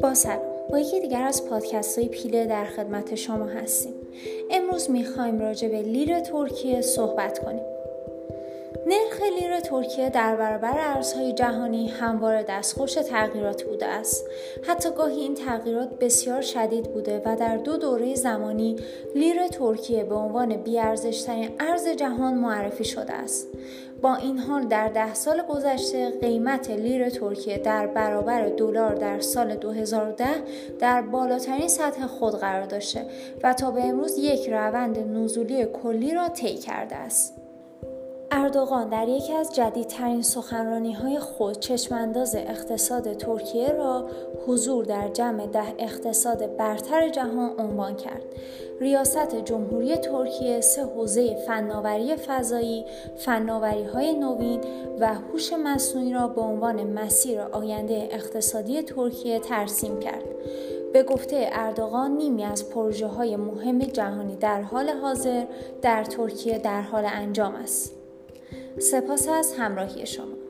با سلام. با یکی دیگر از پادکست های پیله در خدمت شما هستیم. امروز می‌خوایم راجع به لیر ترکیه صحبت کنیم. نرخ لیر ترکیه در برابر ارزهای جهانی همواره دستخوش تغییرات بوده است حتی گاهی این تغییرات بسیار شدید بوده و در دو دوره زمانی لیر ترکیه به عنوان بیارزشترین ارز جهان معرفی شده است با این حال در ده سال گذشته قیمت لیر ترکیه در برابر دلار در سال 2010 در بالاترین سطح خود قرار داشته و تا به امروز یک روند نزولی کلی را طی کرده است. اردوغان در یکی از جدیدترین سخنرانی های خود چشمانداز اقتصاد ترکیه را حضور در جمع ده اقتصاد برتر جهان عنوان کرد. ریاست جمهوری ترکیه سه حوزه فناوری فضایی، فناوری های نوین و هوش مصنوعی را به عنوان مسیر آینده اقتصادی ترکیه ترسیم کرد. به گفته اردوغان نیمی از پروژه های مهم جهانی در حال حاضر در ترکیه در حال انجام است. سپاس از همراهی شما.